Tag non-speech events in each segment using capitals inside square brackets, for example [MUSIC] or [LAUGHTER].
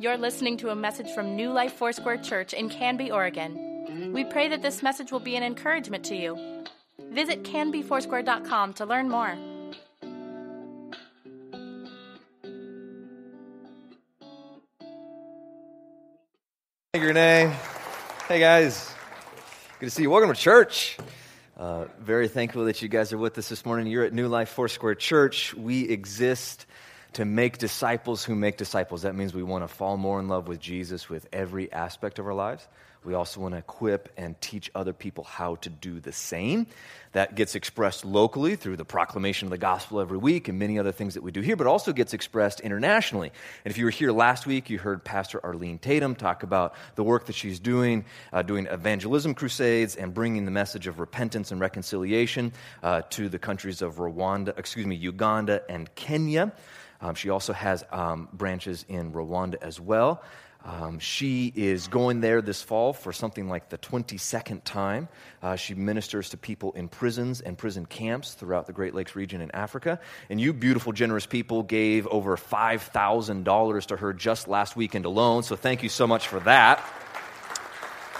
You're listening to a message from New Life Foursquare Church in Canby, Oregon. We pray that this message will be an encouragement to you. Visit canbyfoursquare.com to learn more. Hey, Renee. Hey, guys. Good to see you. Welcome to church. Uh, very thankful that you guys are with us this morning. You're at New Life Foursquare Church. We exist to make disciples who make disciples. That means we want to fall more in love with Jesus with every aspect of our lives. We also want to equip and teach other people how to do the same. That gets expressed locally through the proclamation of the gospel every week and many other things that we do here, but also gets expressed internationally. And if you were here last week, you heard Pastor Arlene Tatum talk about the work that she's doing, uh, doing evangelism crusades and bringing the message of repentance and reconciliation uh, to the countries of Rwanda, excuse me, Uganda and Kenya. Um, she also has um, branches in Rwanda as well. Um, she is going there this fall for something like the 22nd time. Uh, she ministers to people in prisons and prison camps throughout the Great Lakes region in Africa. And you, beautiful, generous people, gave over $5,000 to her just last weekend alone. So thank you so much for that.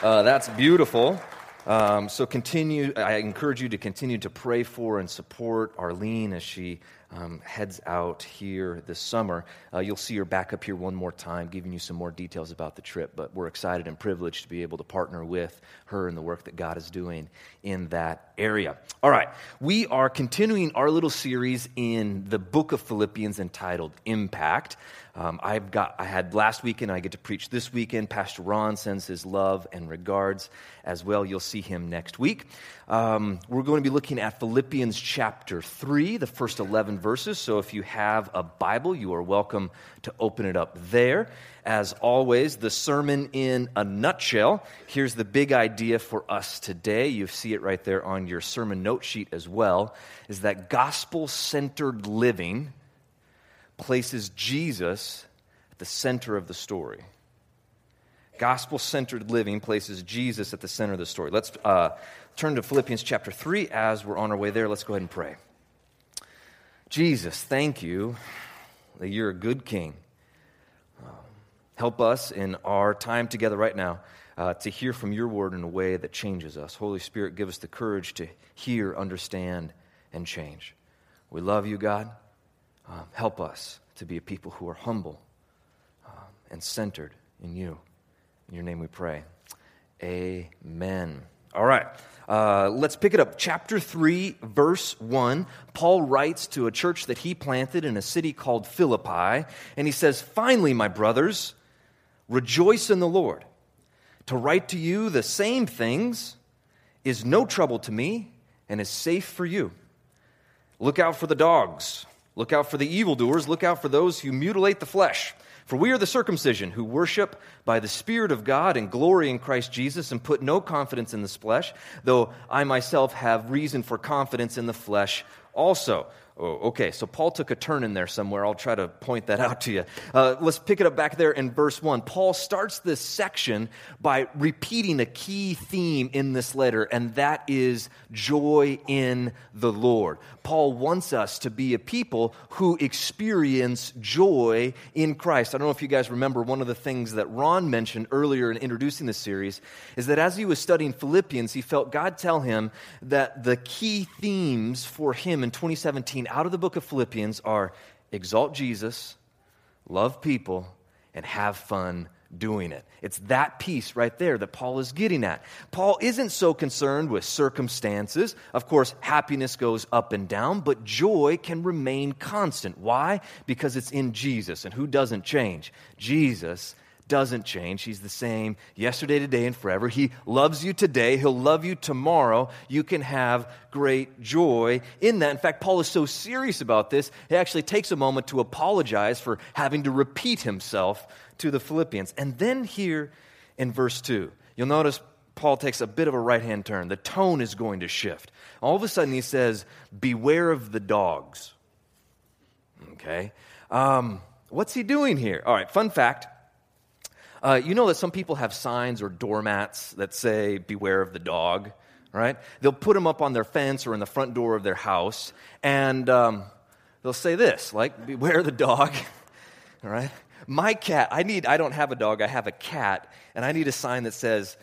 Uh, that's beautiful. Um, so continue. I encourage you to continue to pray for and support Arlene as she um, heads out here this summer. Uh, you'll see her back up here one more time, giving you some more details about the trip. But we're excited and privileged to be able to partner with her in the work that God is doing in that area. All right, we are continuing our little series in the book of Philippians entitled Impact. Um, I've got, I had last weekend, I get to preach this weekend. Pastor Ron sends his love and regards as well. You'll see him next week. Um, we're going to be looking at Philippians chapter 3, the first 11 verses. So if you have a Bible, you are welcome to open it up there. As always, the sermon in a nutshell. Here's the big idea for us today. You see it right there on your sermon note sheet as well, is that gospel centered living places Jesus at the center of the story. Gospel centered living places Jesus at the center of the story. Let's uh, turn to Philippians chapter 3 as we're on our way there. Let's go ahead and pray. Jesus, thank you that you're a good king. Um, help us in our time together right now uh, to hear from your word in a way that changes us. Holy Spirit, give us the courage to hear, understand, and change. We love you, God. Um, help us to be a people who are humble um, and centered in you. In your name we pray. Amen. All right. Uh, let's pick it up. Chapter 3, verse 1. Paul writes to a church that he planted in a city called Philippi, and he says, Finally, my brothers, rejoice in the Lord. To write to you the same things is no trouble to me and is safe for you. Look out for the dogs Look out for the evildoers. Look out for those who mutilate the flesh. For we are the circumcision who worship by the Spirit of God and glory in Christ Jesus and put no confidence in the flesh, though I myself have reason for confidence in the flesh also. Oh, okay, so Paul took a turn in there somewhere. I'll try to point that out to you. Uh, let's pick it up back there in verse 1. Paul starts this section by repeating a key theme in this letter, and that is joy in the Lord. Paul wants us to be a people who experience joy in Christ. I don't know if you guys remember one of the things that Ron mentioned earlier in introducing this series is that as he was studying Philippians, he felt God tell him that the key themes for him in 2017 out of the book of Philippians are exalt Jesus, love people, and have fun doing it. It's that piece right there that Paul is getting at. Paul isn't so concerned with circumstances. Of course, happiness goes up and down, but joy can remain constant. Why? Because it's in Jesus. And who doesn't change? Jesus doesn't change. He's the same yesterday, today, and forever. He loves you today. He'll love you tomorrow. You can have great joy in that. In fact, Paul is so serious about this, he actually takes a moment to apologize for having to repeat himself to the Philippians. And then here in verse 2, you'll notice Paul takes a bit of a right hand turn. The tone is going to shift. All of a sudden, he says, Beware of the dogs. Okay? Um, what's he doing here? All right, fun fact uh, you know that some people have signs or doormats that say, Beware of the dog, right? They'll put them up on their fence or in the front door of their house, and um, they'll say this, like, Beware the dog, [LAUGHS] all right? my cat, I need, I don't have a dog, I have a cat, and I need a sign that says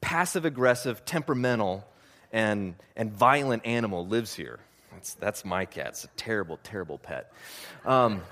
passive aggressive, temperamental, and, and violent animal lives here. That's, that's my cat. It's a terrible, terrible pet. Um,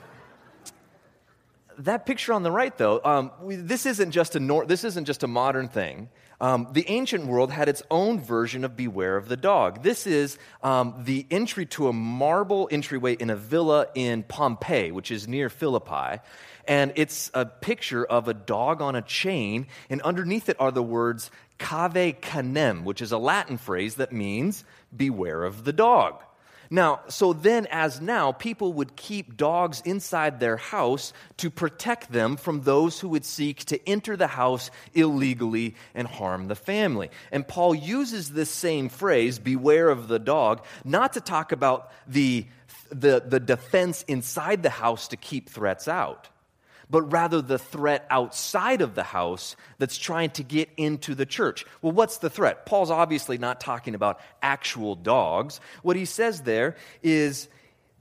that picture on the right, though, um, this, isn't just a nor- this isn't just a modern thing. Um, the ancient world had its own version of Beware of the Dog. This is um, the entry to a marble entryway in a villa in Pompeii, which is near Philippi. And it's a picture of a dog on a chain, and underneath it are the words cave canem, which is a Latin phrase that means beware of the dog. Now, so then, as now, people would keep dogs inside their house to protect them from those who would seek to enter the house illegally and harm the family. And Paul uses this same phrase, beware of the dog, not to talk about the, the, the defense inside the house to keep threats out but rather the threat outside of the house that's trying to get into the church. Well, what's the threat? Paul's obviously not talking about actual dogs. What he says there is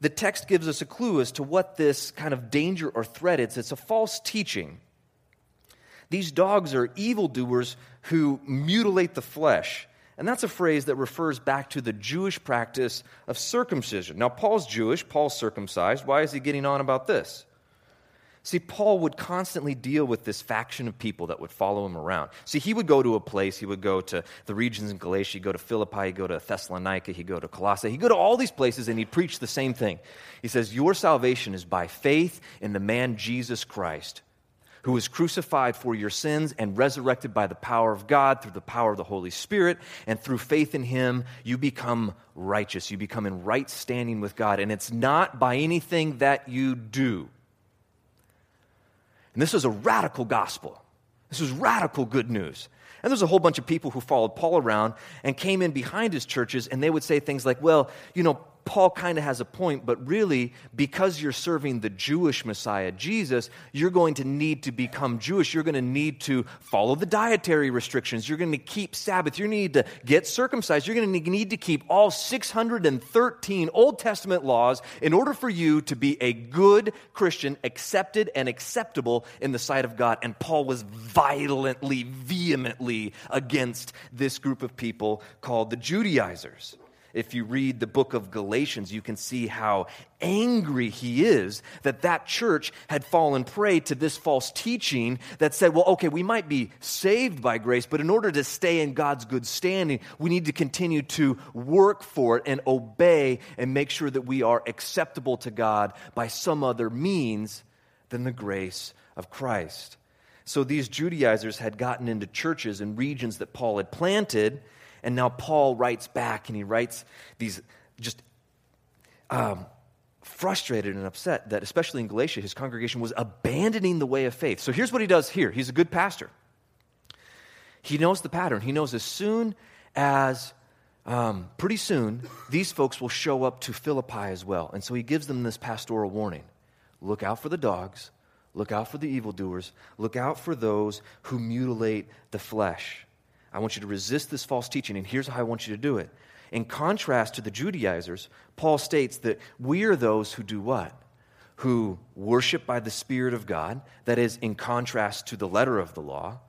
the text gives us a clue as to what this kind of danger or threat is. It's a false teaching. These dogs are evildoers who mutilate the flesh. And that's a phrase that refers back to the Jewish practice of circumcision. Now, Paul's Jewish, Paul's circumcised. Why is he getting on about this? See, Paul would constantly deal with this faction of people that would follow him around. See, he would go to a place, he would go to the regions in Galatia, he'd go to Philippi, he'd go to Thessalonica, he'd go to Colossae, he'd go to all these places and he'd preach the same thing. He says, Your salvation is by faith in the man Jesus Christ, who was crucified for your sins and resurrected by the power of God through the power of the Holy Spirit. And through faith in him, you become righteous. You become in right standing with God. And it's not by anything that you do. And this was a radical gospel. This was radical good news. And there's a whole bunch of people who followed Paul around and came in behind his churches, and they would say things like, well, you know, Paul kind of has a point, but really, because you're serving the Jewish Messiah, Jesus, you're going to need to become Jewish. You're going to need to follow the dietary restrictions. You're going to keep Sabbath. You're going to need to get circumcised. You're going to need to keep all 613 Old Testament laws in order for you to be a good Christian, accepted and acceptable in the sight of God. And Paul was violently, vehemently against this group of people called the Judaizers. If you read the book of Galatians, you can see how angry he is that that church had fallen prey to this false teaching that said, well, okay, we might be saved by grace, but in order to stay in God's good standing, we need to continue to work for it and obey and make sure that we are acceptable to God by some other means than the grace of Christ. So these Judaizers had gotten into churches and regions that Paul had planted and now Paul writes back and he writes these just um, frustrated and upset that, especially in Galatia, his congregation was abandoning the way of faith. So here's what he does here he's a good pastor. He knows the pattern. He knows as soon as, um, pretty soon, these folks will show up to Philippi as well. And so he gives them this pastoral warning look out for the dogs, look out for the evildoers, look out for those who mutilate the flesh. I want you to resist this false teaching, and here's how I want you to do it. In contrast to the Judaizers, Paul states that we are those who do what? Who worship by the Spirit of God, that is, in contrast to the letter of the law.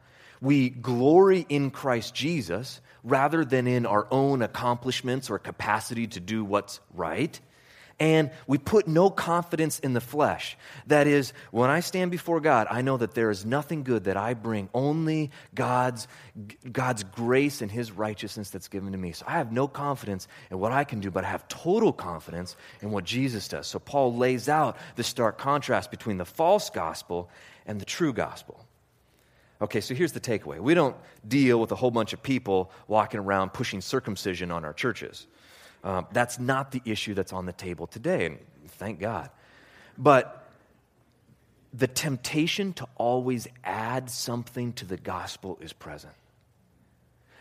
We glory in Christ Jesus rather than in our own accomplishments or capacity to do what's right and we put no confidence in the flesh. That is, when I stand before God, I know that there is nothing good that I bring, only God's, God's grace and His righteousness that's given to me. So I have no confidence in what I can do, but I have total confidence in what Jesus does. So Paul lays out the stark contrast between the false gospel and the true gospel. Okay, so here's the takeaway. We don't deal with a whole bunch of people walking around pushing circumcision on our churches. Um, that's not the issue that's on the table today, and thank God. But the temptation to always add something to the gospel is present.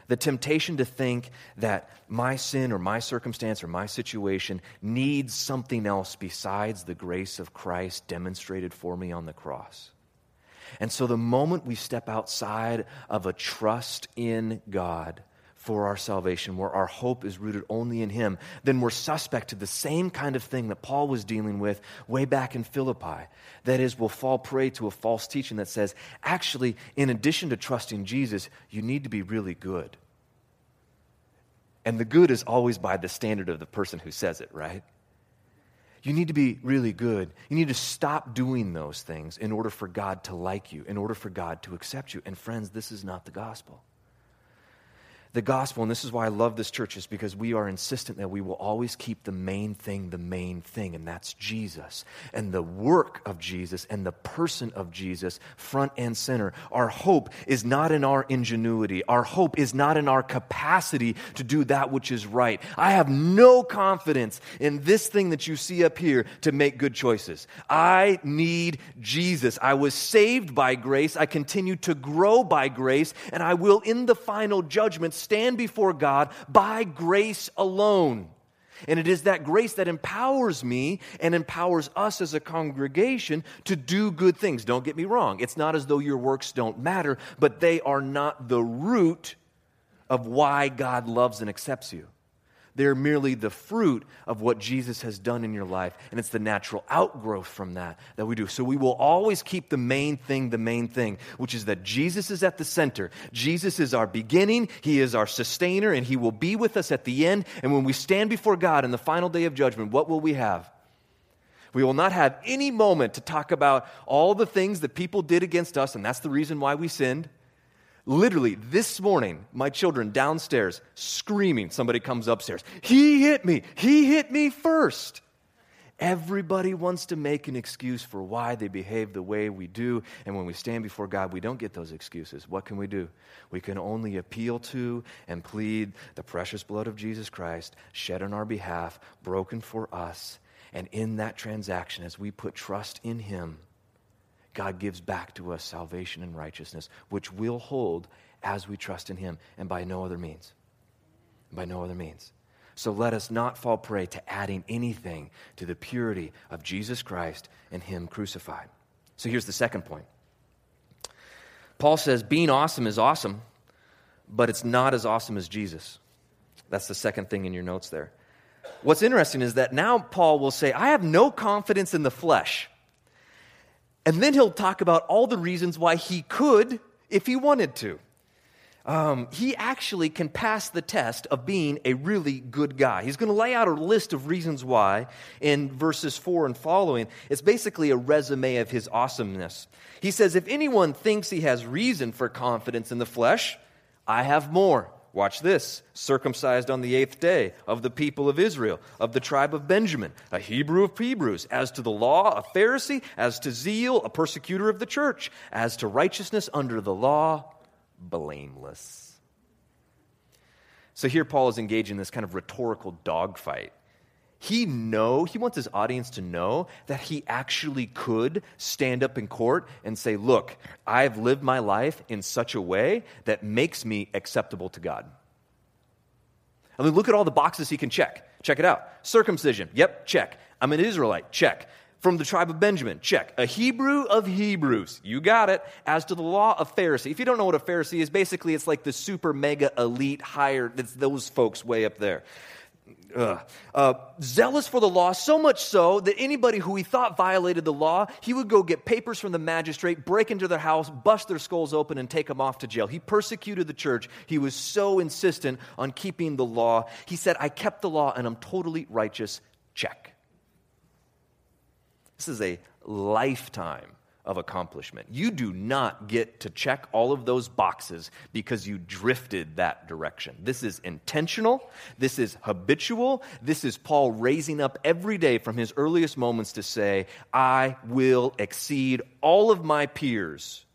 The temptation to think that my sin or my circumstance or my situation needs something else besides the grace of Christ demonstrated for me on the cross. And so, the moment we step outside of a trust in God for our salvation, where our hope is rooted only in Him, then we're suspect to the same kind of thing that Paul was dealing with way back in Philippi. That is, we'll fall prey to a false teaching that says, actually, in addition to trusting Jesus, you need to be really good. And the good is always by the standard of the person who says it, right? You need to be really good. You need to stop doing those things in order for God to like you, in order for God to accept you. And friends, this is not the gospel the gospel, and this is why I love this church, is because we are insistent that we will always keep the main thing the main thing, and that's Jesus and the work of Jesus and the person of Jesus front and center. Our hope is not in our ingenuity, our hope is not in our capacity to do that which is right. I have no confidence in this thing that you see up here to make good choices. I need Jesus. I was saved by grace, I continue to grow by grace, and I will, in the final judgment, stand before God by grace alone. And it is that grace that empowers me and empowers us as a congregation to do good things. Don't get me wrong. It's not as though your works don't matter, but they are not the root of why God loves and accepts you. They're merely the fruit of what Jesus has done in your life. And it's the natural outgrowth from that that we do. So we will always keep the main thing the main thing, which is that Jesus is at the center. Jesus is our beginning, He is our sustainer, and He will be with us at the end. And when we stand before God in the final day of judgment, what will we have? We will not have any moment to talk about all the things that people did against us, and that's the reason why we sinned. Literally, this morning, my children downstairs screaming, somebody comes upstairs. He hit me. He hit me first. Everybody wants to make an excuse for why they behave the way we do. And when we stand before God, we don't get those excuses. What can we do? We can only appeal to and plead the precious blood of Jesus Christ, shed on our behalf, broken for us. And in that transaction, as we put trust in Him, God gives back to us salvation and righteousness, which we'll hold as we trust in Him and by no other means. By no other means. So let us not fall prey to adding anything to the purity of Jesus Christ and Him crucified. So here's the second point Paul says, being awesome is awesome, but it's not as awesome as Jesus. That's the second thing in your notes there. What's interesting is that now Paul will say, I have no confidence in the flesh. And then he'll talk about all the reasons why he could if he wanted to. Um, he actually can pass the test of being a really good guy. He's going to lay out a list of reasons why in verses 4 and following. It's basically a resume of his awesomeness. He says, If anyone thinks he has reason for confidence in the flesh, I have more. Watch this circumcised on the eighth day of the people of Israel, of the tribe of Benjamin, a Hebrew of Hebrews, as to the law, a Pharisee, as to zeal, a persecutor of the church, as to righteousness under the law, blameless. So here Paul is engaging in this kind of rhetorical dogfight he know he wants his audience to know that he actually could stand up in court and say look i've lived my life in such a way that makes me acceptable to god i mean look at all the boxes he can check check it out circumcision yep check i'm an israelite check from the tribe of Benjamin. Check. A Hebrew of Hebrews. You got it. As to the law of Pharisee. If you don't know what a Pharisee is, basically it's like the super mega elite higher, it's those folks way up there. Uh, zealous for the law, so much so that anybody who he thought violated the law, he would go get papers from the magistrate, break into their house, bust their skulls open, and take them off to jail. He persecuted the church. He was so insistent on keeping the law. He said, I kept the law and I'm totally righteous. Check. This is a lifetime of accomplishment. You do not get to check all of those boxes because you drifted that direction. This is intentional. This is habitual. This is Paul raising up every day from his earliest moments to say, I will exceed all of my peers.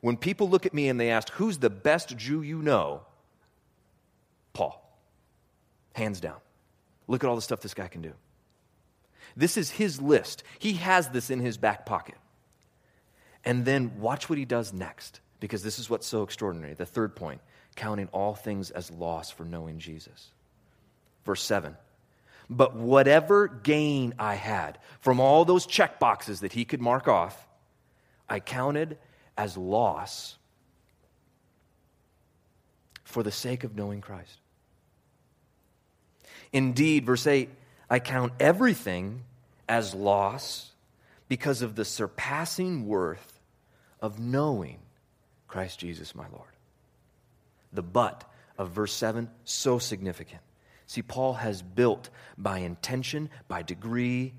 When people look at me and they ask, Who's the best Jew you know? Paul. Hands down. Look at all the stuff this guy can do. This is his list. He has this in his back pocket. And then watch what he does next, because this is what's so extraordinary. The third point counting all things as loss for knowing Jesus. Verse 7 But whatever gain I had from all those check boxes that he could mark off, I counted as loss for the sake of knowing Christ. Indeed, verse 8, I count everything as loss because of the surpassing worth of knowing Christ Jesus my Lord. The but of verse 7, so significant. See, Paul has built by intention, by degree,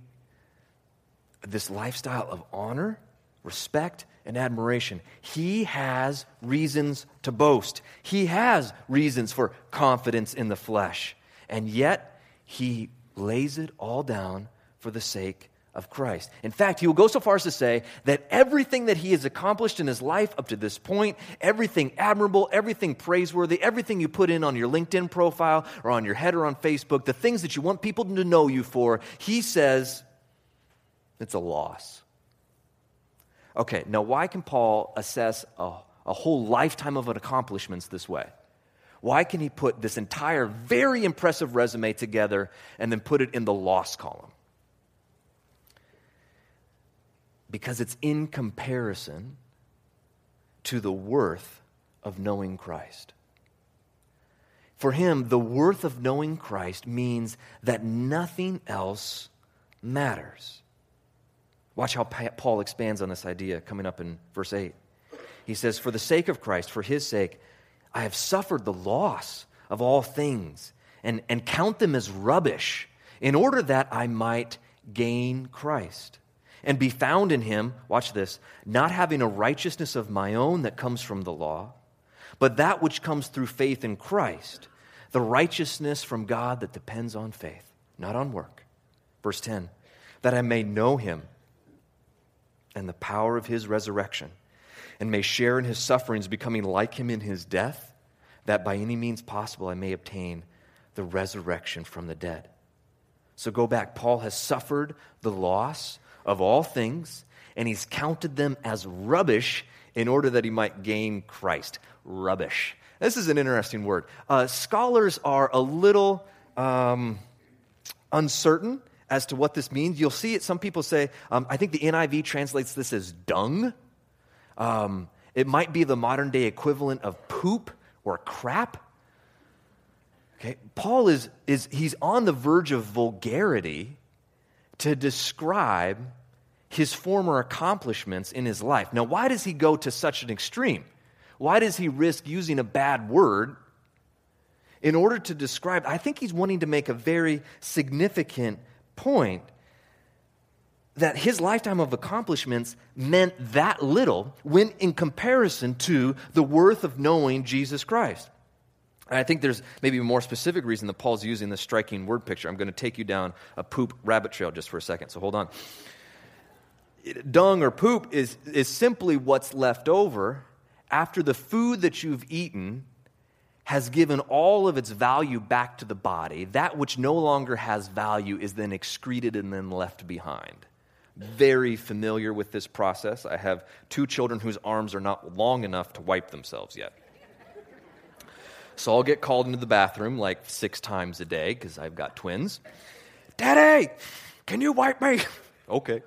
this lifestyle of honor, respect, and admiration. He has reasons to boast. He has reasons for confidence in the flesh. And yet, he lays it all down for the sake of Christ. In fact, he will go so far as to say that everything that he has accomplished in his life up to this point, everything admirable, everything praiseworthy, everything you put in on your LinkedIn profile or on your header on Facebook, the things that you want people to know you for, he says it's a loss. Okay, now why can Paul assess a, a whole lifetime of accomplishments this way? Why can he put this entire very impressive resume together and then put it in the loss column? Because it's in comparison to the worth of knowing Christ. For him, the worth of knowing Christ means that nothing else matters. Watch how Paul expands on this idea coming up in verse 8. He says, For the sake of Christ, for his sake, I have suffered the loss of all things and, and count them as rubbish in order that I might gain Christ and be found in him, watch this, not having a righteousness of my own that comes from the law, but that which comes through faith in Christ, the righteousness from God that depends on faith, not on work. Verse 10 that I may know him and the power of his resurrection, and may share in his sufferings, becoming like him in his death, that by any means possible I may obtain the resurrection from the dead. So go back. Paul has suffered the loss of all things, and he's counted them as rubbish in order that he might gain Christ. Rubbish. This is an interesting word. Uh, scholars are a little um, uncertain as to what this means. You'll see it, some people say, um, I think the NIV translates this as dung. Um, it might be the modern day equivalent of poop or crap. Okay, Paul is, is he's on the verge of vulgarity to describe his former accomplishments in his life. Now, why does he go to such an extreme? Why does he risk using a bad word in order to describe? I think he's wanting to make a very significant point that his lifetime of accomplishments meant that little when in comparison to the worth of knowing Jesus Christ. And I think there's maybe a more specific reason that Paul's using this striking word picture. I'm going to take you down a poop rabbit trail just for a second, so hold on. Dung or poop is, is simply what's left over after the food that you've eaten has given all of its value back to the body, that which no longer has value is then excreted and then left behind. Very familiar with this process. I have two children whose arms are not long enough to wipe themselves yet. So I'll get called into the bathroom like six times a day because I've got twins. Daddy, can you wipe me? [LAUGHS] okay.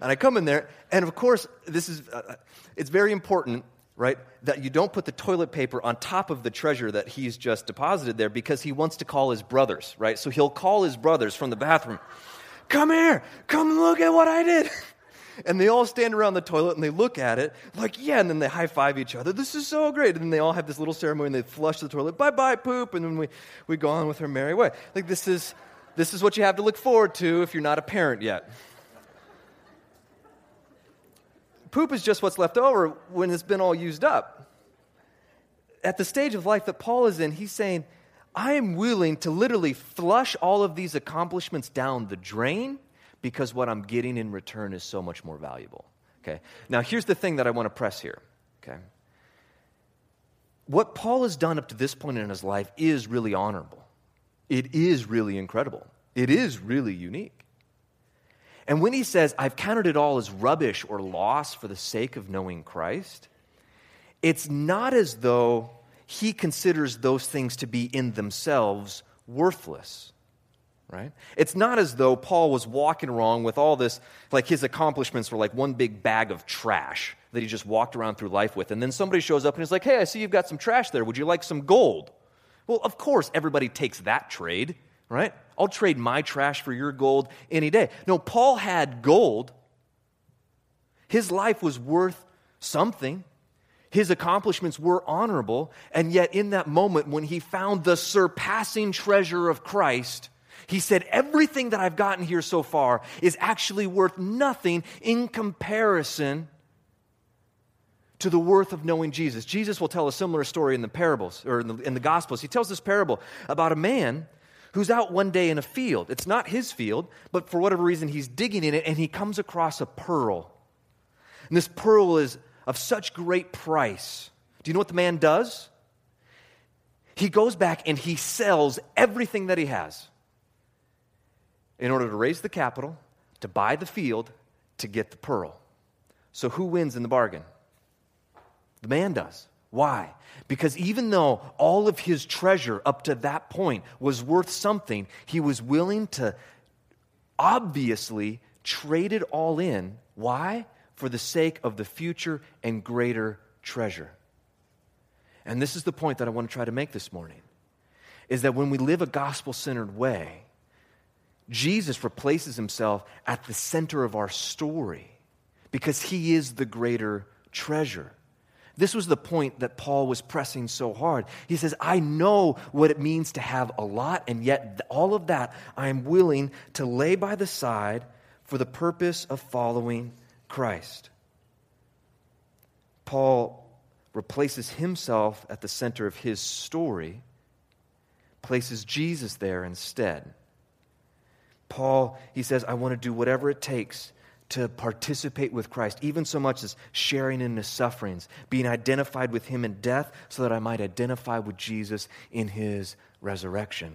And I come in there, and of course, this is, uh, it's very important right? That you don't put the toilet paper on top of the treasure that he's just deposited there because he wants to call his brothers, right? So he'll call his brothers from the bathroom, Come here, come look at what I did. [LAUGHS] And they all stand around the toilet and they look at it, like, yeah, and then they high five each other. This is so great. And then they all have this little ceremony and they flush the toilet, bye bye, poop. And then we, we go on with our merry way. Like, this is, this is what you have to look forward to if you're not a parent yet. Poop is just what's left over when it's been all used up. At the stage of life that Paul is in, he's saying, I am willing to literally flush all of these accomplishments down the drain because what I'm getting in return is so much more valuable. Okay? Now, here's the thing that I want to press here. Okay? What Paul has done up to this point in his life is really honorable. It is really incredible. It is really unique. And when he says, I've counted it all as rubbish or loss for the sake of knowing Christ, it's not as though he considers those things to be in themselves worthless. Right? It's not as though Paul was walking around with all this, like his accomplishments were like one big bag of trash that he just walked around through life with. And then somebody shows up and he's like, hey, I see you've got some trash there. Would you like some gold? Well, of course, everybody takes that trade, right? I'll trade my trash for your gold any day. No, Paul had gold. His life was worth something. His accomplishments were honorable. And yet, in that moment, when he found the surpassing treasure of Christ, he said, Everything that I've gotten here so far is actually worth nothing in comparison to the worth of knowing Jesus. Jesus will tell a similar story in the parables or in the, in the Gospels. He tells this parable about a man who's out one day in a field. It's not his field, but for whatever reason, he's digging in it and he comes across a pearl. And this pearl is of such great price. Do you know what the man does? He goes back and he sells everything that he has in order to raise the capital, to buy the field, to get the pearl. So who wins in the bargain? The man does. Why? Because even though all of his treasure up to that point was worth something, he was willing to obviously trade it all in. Why? For the sake of the future and greater treasure. And this is the point that I want to try to make this morning is that when we live a gospel centered way, Jesus replaces himself at the center of our story because he is the greater treasure. This was the point that Paul was pressing so hard. He says, I know what it means to have a lot, and yet all of that I am willing to lay by the side for the purpose of following Christ. Paul replaces himself at the center of his story, places Jesus there instead. Paul, he says, I want to do whatever it takes to participate with Christ, even so much as sharing in his sufferings, being identified with him in death, so that I might identify with Jesus in his resurrection.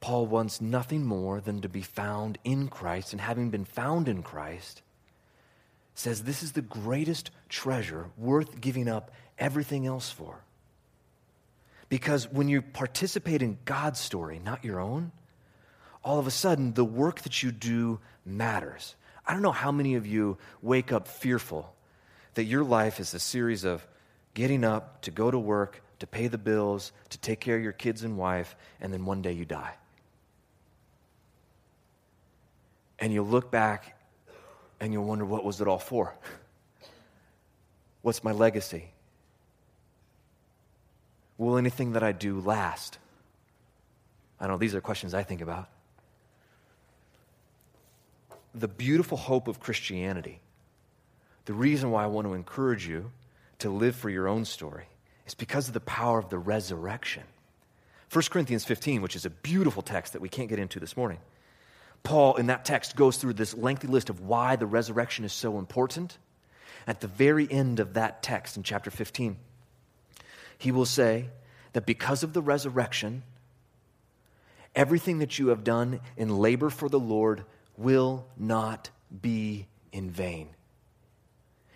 Paul wants nothing more than to be found in Christ, and having been found in Christ, says this is the greatest treasure worth giving up everything else for. Because when you participate in God's story, not your own, all of a sudden the work that you do matters. I don't know how many of you wake up fearful that your life is a series of getting up to go to work, to pay the bills, to take care of your kids and wife, and then one day you die. And you'll look back and you'll wonder, what was it all for? [LAUGHS] What's my legacy? Will anything that I do last? I know, these are questions I think about. The beautiful hope of Christianity, the reason why I want to encourage you to live for your own story, is because of the power of the resurrection. 1 Corinthians 15, which is a beautiful text that we can't get into this morning. Paul, in that text, goes through this lengthy list of why the resurrection is so important. At the very end of that text in chapter 15, he will say that because of the resurrection, everything that you have done in labor for the Lord will not be in vain.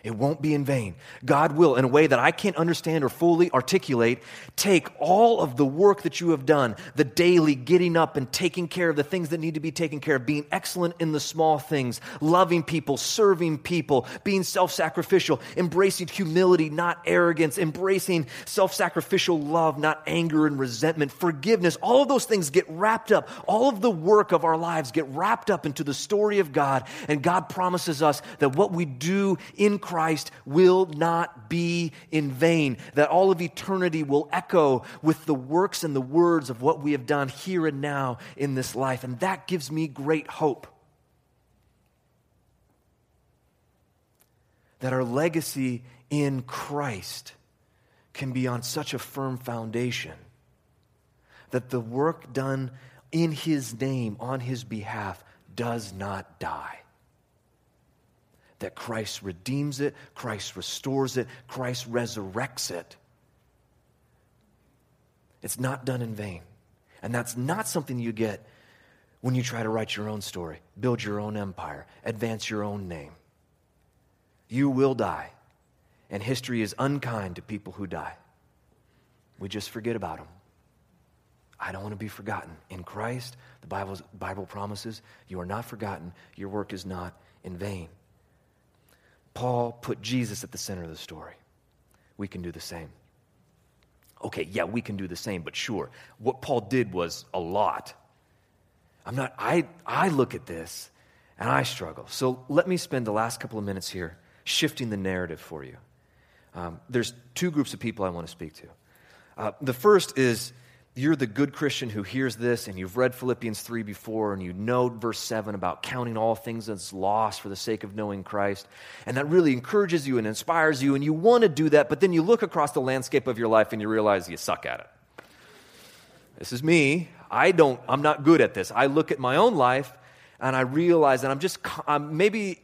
It won't be in vain. God will, in a way that I can't understand or fully articulate, take all of the work that you have done, the daily getting up and taking care of the things that need to be taken care of, being excellent in the small things, loving people, serving people, being self sacrificial, embracing humility, not arrogance, embracing self sacrificial love, not anger and resentment, forgiveness. All of those things get wrapped up. All of the work of our lives get wrapped up into the story of God. And God promises us that what we do in Christ Christ will not be in vain, that all of eternity will echo with the works and the words of what we have done here and now in this life. And that gives me great hope. That our legacy in Christ can be on such a firm foundation that the work done in His name, on His behalf, does not die that Christ redeems it, Christ restores it, Christ resurrects it. It's not done in vain. And that's not something you get when you try to write your own story, build your own empire, advance your own name. You will die, and history is unkind to people who die. We just forget about them. I don't want to be forgotten. In Christ, the Bible promises you are not forgotten, your work is not in vain. Paul put Jesus at the center of the story. We can do the same. Okay, yeah, we can do the same, but sure. What Paul did was a lot. I'm not, I, I look at this and I struggle. So let me spend the last couple of minutes here shifting the narrative for you. Um, there's two groups of people I want to speak to. Uh, the first is you're the good Christian who hears this and you've read Philippians 3 before and you know verse 7 about counting all things as loss for the sake of knowing Christ. And that really encourages you and inspires you and you want to do that, but then you look across the landscape of your life and you realize you suck at it. This is me. I don't, I'm not good at this. I look at my own life and I realize that I'm just, I'm maybe,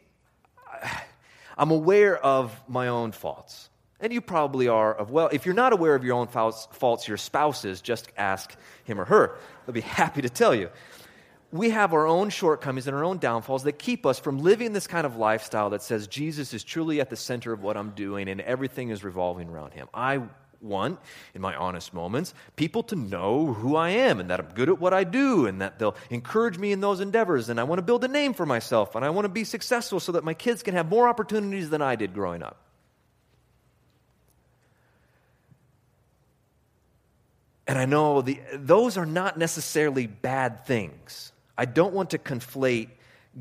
I'm aware of my own faults. And you probably are of well. If you're not aware of your own faults, your spouses, just ask him or her. They'll be [LAUGHS] happy to tell you. We have our own shortcomings and our own downfalls that keep us from living this kind of lifestyle that says Jesus is truly at the center of what I'm doing and everything is revolving around him. I want, in my honest moments, people to know who I am and that I'm good at what I do and that they'll encourage me in those endeavors. And I want to build a name for myself and I want to be successful so that my kids can have more opportunities than I did growing up. And I know the, those are not necessarily bad things. I don't want to conflate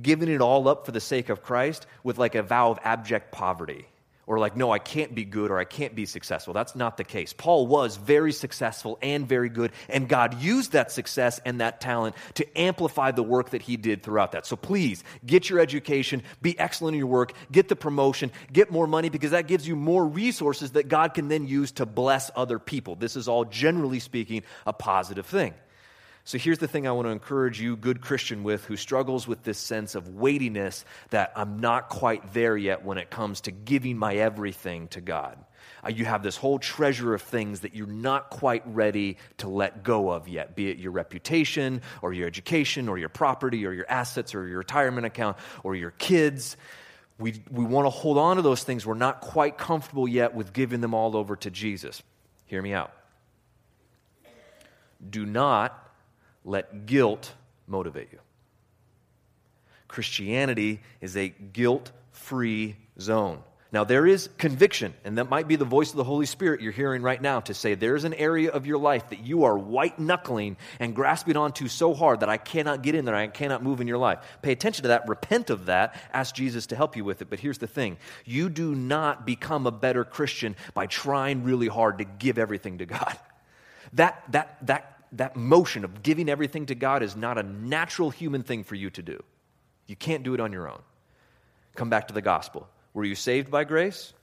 giving it all up for the sake of Christ with like a vow of abject poverty or like, no, I can't be good or I can't be successful. That's not the case. Paul was very successful and very good, and God used that success and that talent to amplify the work that he did throughout that. So please get your education, be excellent in your work, get the promotion, get more money, because that gives you more resources that God can then use to bless other people. This is all, generally speaking, a positive thing. So here's the thing I want to encourage you, good Christian, with who struggles with this sense of weightiness that I'm not quite there yet when it comes to giving my everything to God. Uh, you have this whole treasure of things that you're not quite ready to let go of yet, be it your reputation or your education or your property or your assets or your retirement account or your kids. We, we want to hold on to those things. We're not quite comfortable yet with giving them all over to Jesus. Hear me out. Do not let guilt motivate you. Christianity is a guilt free zone. Now, there is conviction, and that might be the voice of the Holy Spirit you're hearing right now to say there's an area of your life that you are white knuckling and grasping onto so hard that I cannot get in there, I cannot move in your life. Pay attention to that, repent of that, ask Jesus to help you with it. But here's the thing you do not become a better Christian by trying really hard to give everything to God. That, that, that that motion of giving everything to God is not a natural human thing for you to do. You can't do it on your own. Come back to the gospel. Were you saved by grace?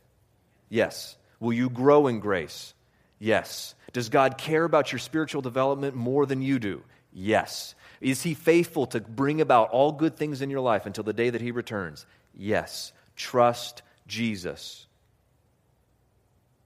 Yes. Will you grow in grace? Yes. Does God care about your spiritual development more than you do? Yes. Is He faithful to bring about all good things in your life until the day that He returns? Yes. Trust Jesus.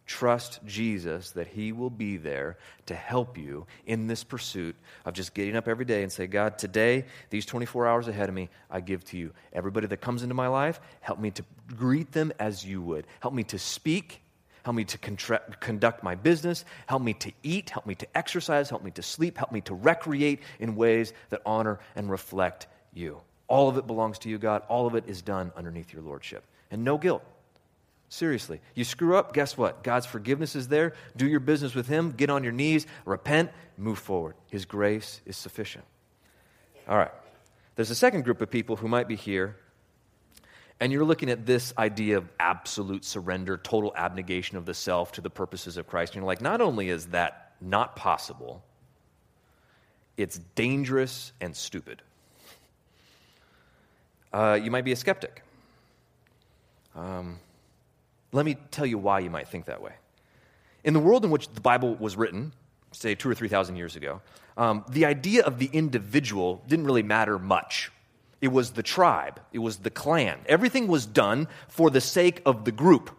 Trust Jesus that He will be there to help you in this pursuit of just getting up every day and say, God, today, these 24 hours ahead of me, I give to you. Everybody that comes into my life, help me to greet them as you would. Help me to speak. Help me to contra- conduct my business. Help me to eat. Help me to exercise. Help me to sleep. Help me to recreate in ways that honor and reflect you. All of it belongs to you, God. All of it is done underneath your lordship. And no guilt. Seriously. You screw up, guess what? God's forgiveness is there. Do your business with Him. Get on your knees, repent, move forward. His grace is sufficient. All right. There's a second group of people who might be here, and you're looking at this idea of absolute surrender, total abnegation of the self to the purposes of Christ. And you're like, not only is that not possible, it's dangerous and stupid. Uh, you might be a skeptic. Um, let me tell you why you might think that way. In the world in which the Bible was written, say two or three thousand years ago, um, the idea of the individual didn't really matter much. It was the tribe, it was the clan. Everything was done for the sake of the group.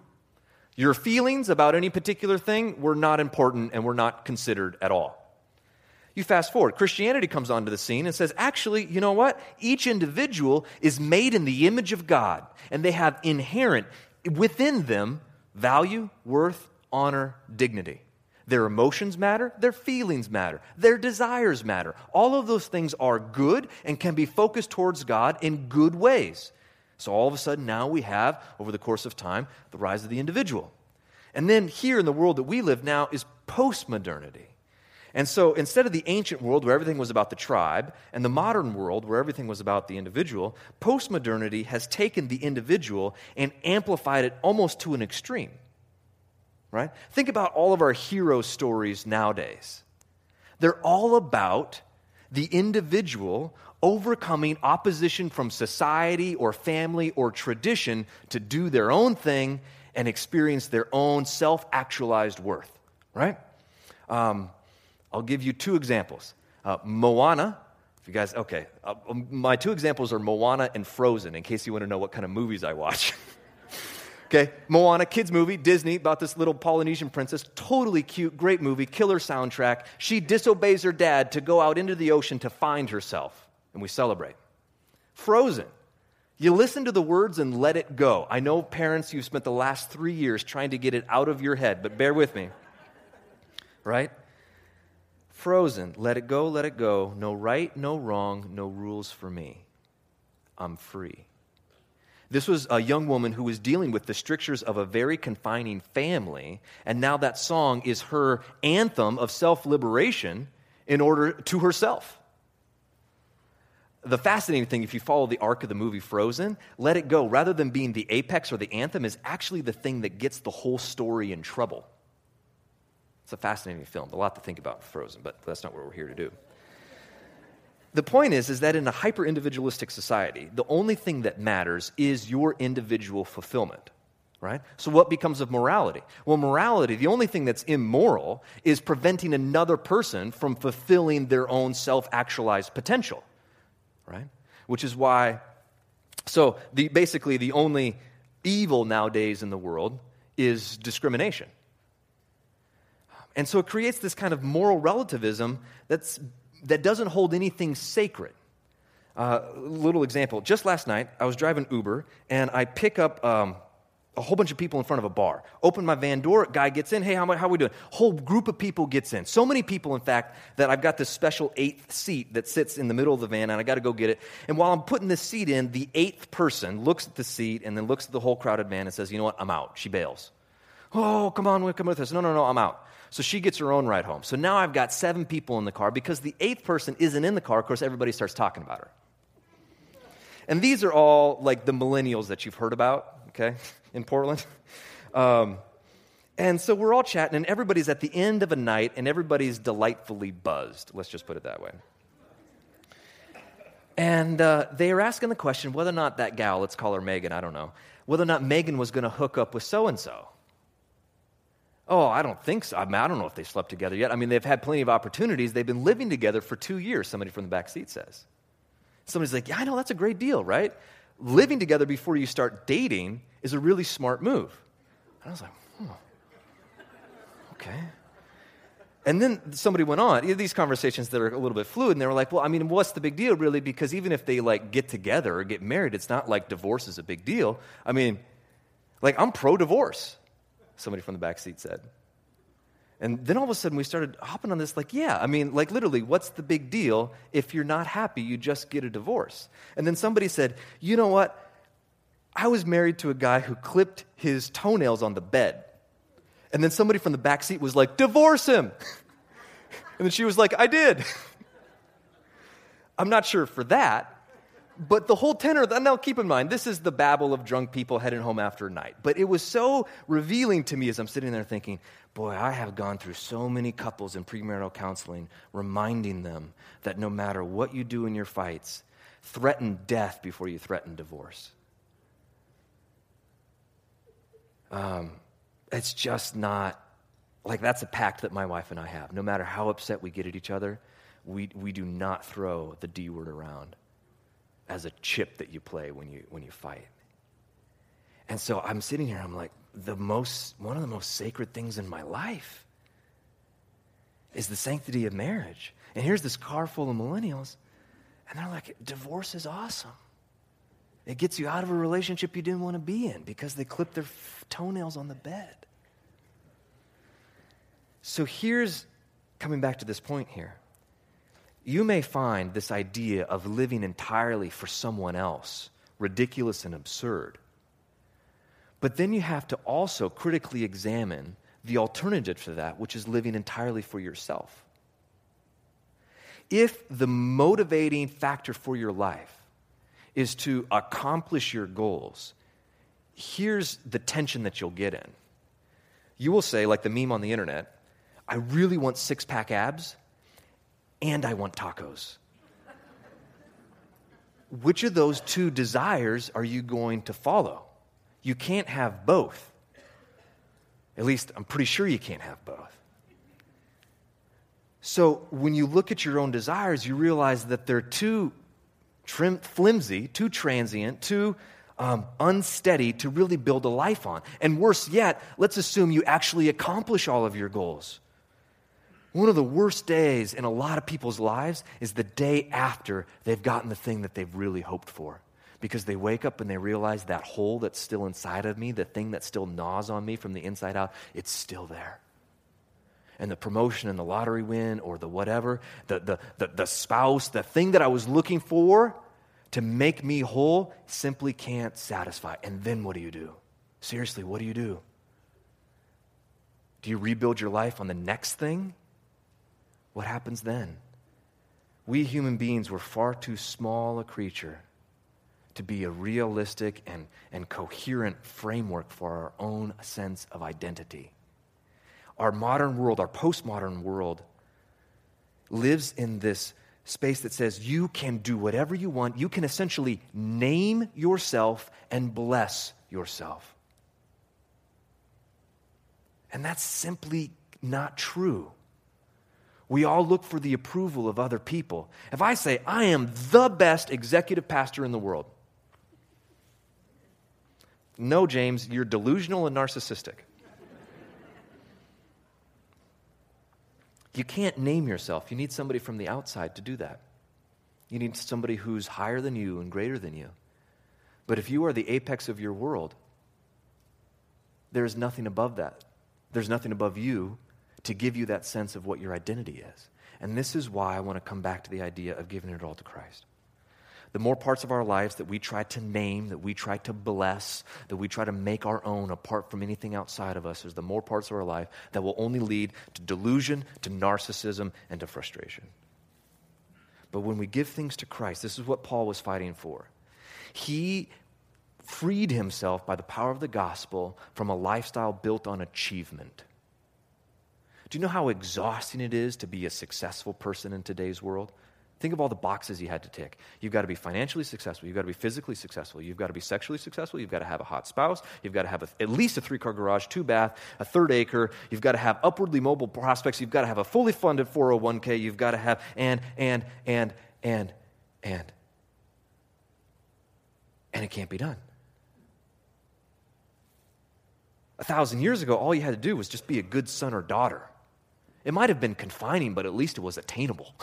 Your feelings about any particular thing were not important and were not considered at all. You fast forward, Christianity comes onto the scene and says, actually, you know what? Each individual is made in the image of God, and they have inherent within them value, worth, honor, dignity. Their emotions matter, their feelings matter, their desires matter. All of those things are good and can be focused towards God in good ways. So all of a sudden, now we have, over the course of time, the rise of the individual. And then here in the world that we live now is postmodernity. And so instead of the ancient world where everything was about the tribe and the modern world where everything was about the individual, postmodernity has taken the individual and amplified it almost to an extreme. Right? Think about all of our hero stories nowadays. They're all about the individual overcoming opposition from society or family or tradition to do their own thing and experience their own self actualized worth, right? Um, I'll give you two examples. Uh, Moana, if you guys, okay, uh, um, my two examples are Moana and Frozen, in case you want to know what kind of movies I watch. [LAUGHS] okay, Moana, kids' movie, Disney, about this little Polynesian princess, totally cute, great movie, killer soundtrack. She disobeys her dad to go out into the ocean to find herself, and we celebrate. Frozen, you listen to the words and let it go. I know, parents, you've spent the last three years trying to get it out of your head, but bear with me. Right? Frozen, let it go, let it go. No right, no wrong, no rules for me. I'm free. This was a young woman who was dealing with the strictures of a very confining family, and now that song is her anthem of self liberation in order to herself. The fascinating thing, if you follow the arc of the movie Frozen, Let It Go, rather than being the apex or the anthem, is actually the thing that gets the whole story in trouble. It's a fascinating film, a lot to think about Frozen, but that's not what we're here to do. The point is, is that in a hyper individualistic society, the only thing that matters is your individual fulfillment, right? So, what becomes of morality? Well, morality, the only thing that's immoral is preventing another person from fulfilling their own self actualized potential, right? Which is why, so the, basically, the only evil nowadays in the world is discrimination. And so it creates this kind of moral relativism that's, that doesn't hold anything sacred. Uh, little example. Just last night, I was driving Uber, and I pick up um, a whole bunch of people in front of a bar. Open my van door, guy gets in. Hey, how, how are we doing? Whole group of people gets in. So many people, in fact, that I've got this special eighth seat that sits in the middle of the van, and I got to go get it. And while I'm putting this seat in, the eighth person looks at the seat and then looks at the whole crowded van and says, "You know what? I'm out." She bails. Oh, come on, come with us. No, no, no, I'm out. So she gets her own ride home. So now I've got seven people in the car because the eighth person isn't in the car. Of course, everybody starts talking about her. And these are all like the millennials that you've heard about, okay, [LAUGHS] in Portland. Um, and so we're all chatting, and everybody's at the end of a night, and everybody's delightfully buzzed. Let's just put it that way. And uh, they are asking the question whether or not that gal, let's call her Megan, I don't know, whether or not Megan was going to hook up with so and so. Oh, I don't think so. I, mean, I don't know if they slept together yet. I mean, they've had plenty of opportunities. They've been living together for two years, somebody from the back seat says. Somebody's like, Yeah, I know, that's a great deal, right? Living together before you start dating is a really smart move. And I was like, hmm, okay. And then somebody went on, these conversations that are a little bit fluid, and they were like, well, I mean, what's the big deal, really? Because even if they like get together or get married, it's not like divorce is a big deal. I mean, like, I'm pro divorce somebody from the back seat said. And then all of a sudden we started hopping on this, like, yeah, I mean, like literally, what's the big deal if you're not happy? You just get a divorce. And then somebody said, you know what? I was married to a guy who clipped his toenails on the bed. And then somebody from the back seat was like, divorce him. [LAUGHS] and then she was like, I did. [LAUGHS] I'm not sure for that, but the whole tenor, now keep in mind, this is the babble of drunk people heading home after a night. But it was so revealing to me as I'm sitting there thinking, boy, I have gone through so many couples in premarital counseling, reminding them that no matter what you do in your fights, threaten death before you threaten divorce. Um, it's just not like that's a pact that my wife and I have. No matter how upset we get at each other, we, we do not throw the D word around as a chip that you play when you, when you fight. And so I'm sitting here, I'm like, the most, one of the most sacred things in my life is the sanctity of marriage. And here's this car full of millennials, and they're like, divorce is awesome. It gets you out of a relationship you didn't want to be in because they clip their f- toenails on the bed. So here's coming back to this point here. You may find this idea of living entirely for someone else ridiculous and absurd. But then you have to also critically examine the alternative to that, which is living entirely for yourself. If the motivating factor for your life is to accomplish your goals, here's the tension that you'll get in. You will say, like the meme on the internet, I really want six pack abs and I want tacos. Which of those two desires are you going to follow? You can't have both. At least, I'm pretty sure you can't have both. So, when you look at your own desires, you realize that they're too trim, flimsy, too transient, too um, unsteady to really build a life on. And worse yet, let's assume you actually accomplish all of your goals. One of the worst days in a lot of people's lives is the day after they've gotten the thing that they've really hoped for. Because they wake up and they realize that hole that's still inside of me, the thing that still gnaws on me from the inside out, it's still there. And the promotion and the lottery win or the whatever, the, the, the, the spouse, the thing that I was looking for to make me whole simply can't satisfy. And then what do you do? Seriously, what do you do? Do you rebuild your life on the next thing? What happens then? We human beings were far too small a creature to be a realistic and, and coherent framework for our own sense of identity. Our modern world, our postmodern world, lives in this space that says you can do whatever you want. You can essentially name yourself and bless yourself. And that's simply not true. We all look for the approval of other people. If I say, I am the best executive pastor in the world, no, James, you're delusional and narcissistic. You can't name yourself. You need somebody from the outside to do that. You need somebody who's higher than you and greater than you. But if you are the apex of your world, there is nothing above that. There's nothing above you to give you that sense of what your identity is. And this is why I want to come back to the idea of giving it all to Christ. The more parts of our lives that we try to name, that we try to bless, that we try to make our own apart from anything outside of us, is the more parts of our life that will only lead to delusion, to narcissism, and to frustration. But when we give things to Christ, this is what Paul was fighting for. He freed himself by the power of the gospel from a lifestyle built on achievement. Do you know how exhausting it is to be a successful person in today's world? Think of all the boxes you had to tick. You've got to be financially successful. You've got to be physically successful. You've got to be sexually successful. You've got to have a hot spouse. You've got to have a, at least a three car garage, two bath, a third acre. You've got to have upwardly mobile prospects. You've got to have a fully funded 401k. You've got to have, and, and, and, and, and. And it can't be done. A thousand years ago, all you had to do was just be a good son or daughter. It might have been confining, but at least it was attainable.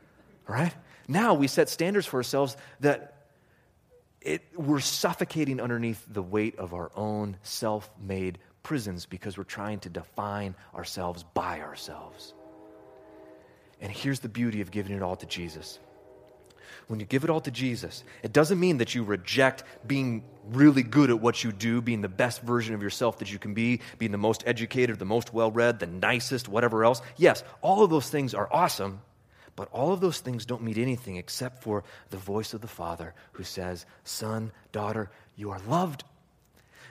[LAUGHS] right? Now we set standards for ourselves that it, we're suffocating underneath the weight of our own self made prisons because we're trying to define ourselves by ourselves. And here's the beauty of giving it all to Jesus. When you give it all to Jesus, it doesn't mean that you reject being really good at what you do, being the best version of yourself that you can be, being the most educated, the most well read, the nicest, whatever else. Yes, all of those things are awesome. But all of those things don't mean anything except for the voice of the Father who says, Son, daughter, you are loved,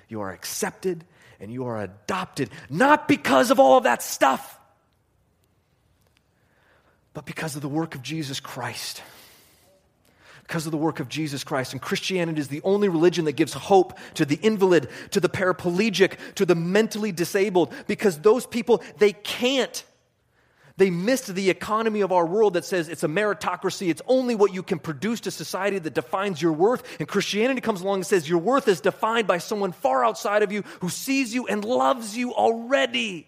you are accepted, and you are adopted, not because of all of that stuff, but because of the work of Jesus Christ. Because of the work of Jesus Christ. And Christianity is the only religion that gives hope to the invalid, to the paraplegic, to the mentally disabled, because those people, they can't they missed the economy of our world that says it's a meritocracy. It's only what you can produce to society that defines your worth. And Christianity comes along and says your worth is defined by someone far outside of you who sees you and loves you already.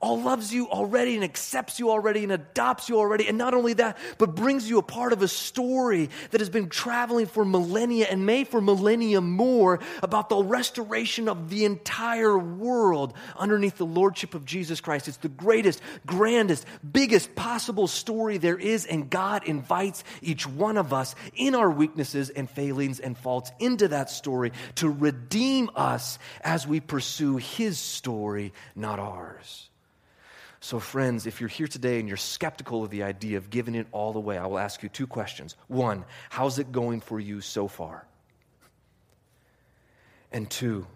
All loves you already and accepts you already and adopts you already. And not only that, but brings you a part of a story that has been traveling for millennia and may for millennia more about the restoration of the entire world underneath the lordship of Jesus Christ. It's the greatest, grandest, biggest possible story there is. And God invites each one of us in our weaknesses and failings and faults into that story to redeem us as we pursue His story, not ours. So, friends, if you're here today and you're skeptical of the idea of giving it all away, I will ask you two questions. One, how's it going for you so far? And two,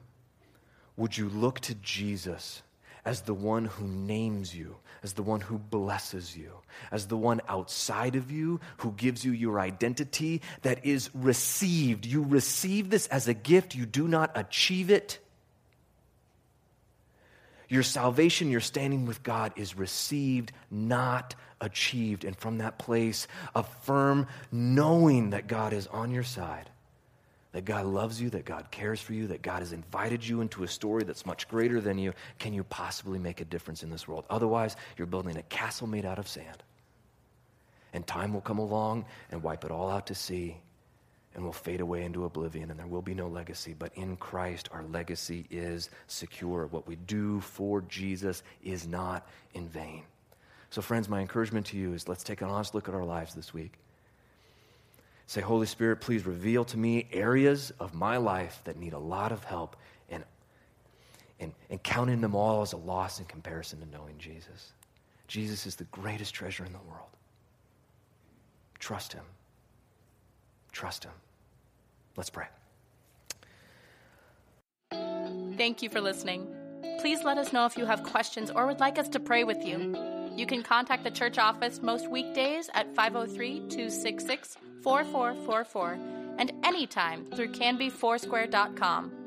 would you look to Jesus as the one who names you, as the one who blesses you, as the one outside of you who gives you your identity that is received? You receive this as a gift, you do not achieve it. Your salvation, your standing with God is received, not achieved. And from that place of firm knowing that God is on your side, that God loves you, that God cares for you, that God has invited you into a story that's much greater than you, can you possibly make a difference in this world? Otherwise, you're building a castle made out of sand. And time will come along and wipe it all out to sea and will fade away into oblivion, and there will be no legacy. But in Christ, our legacy is secure. What we do for Jesus is not in vain. So, friends, my encouragement to you is let's take an honest look at our lives this week. Say, Holy Spirit, please reveal to me areas of my life that need a lot of help, and, and, and counting them all as a loss in comparison to knowing Jesus. Jesus is the greatest treasure in the world. Trust him. Trust Him. Let's pray. Thank you for listening. Please let us know if you have questions or would like us to pray with you. You can contact the church office most weekdays at 503 266 4444 and anytime through canbyfoursquare.com.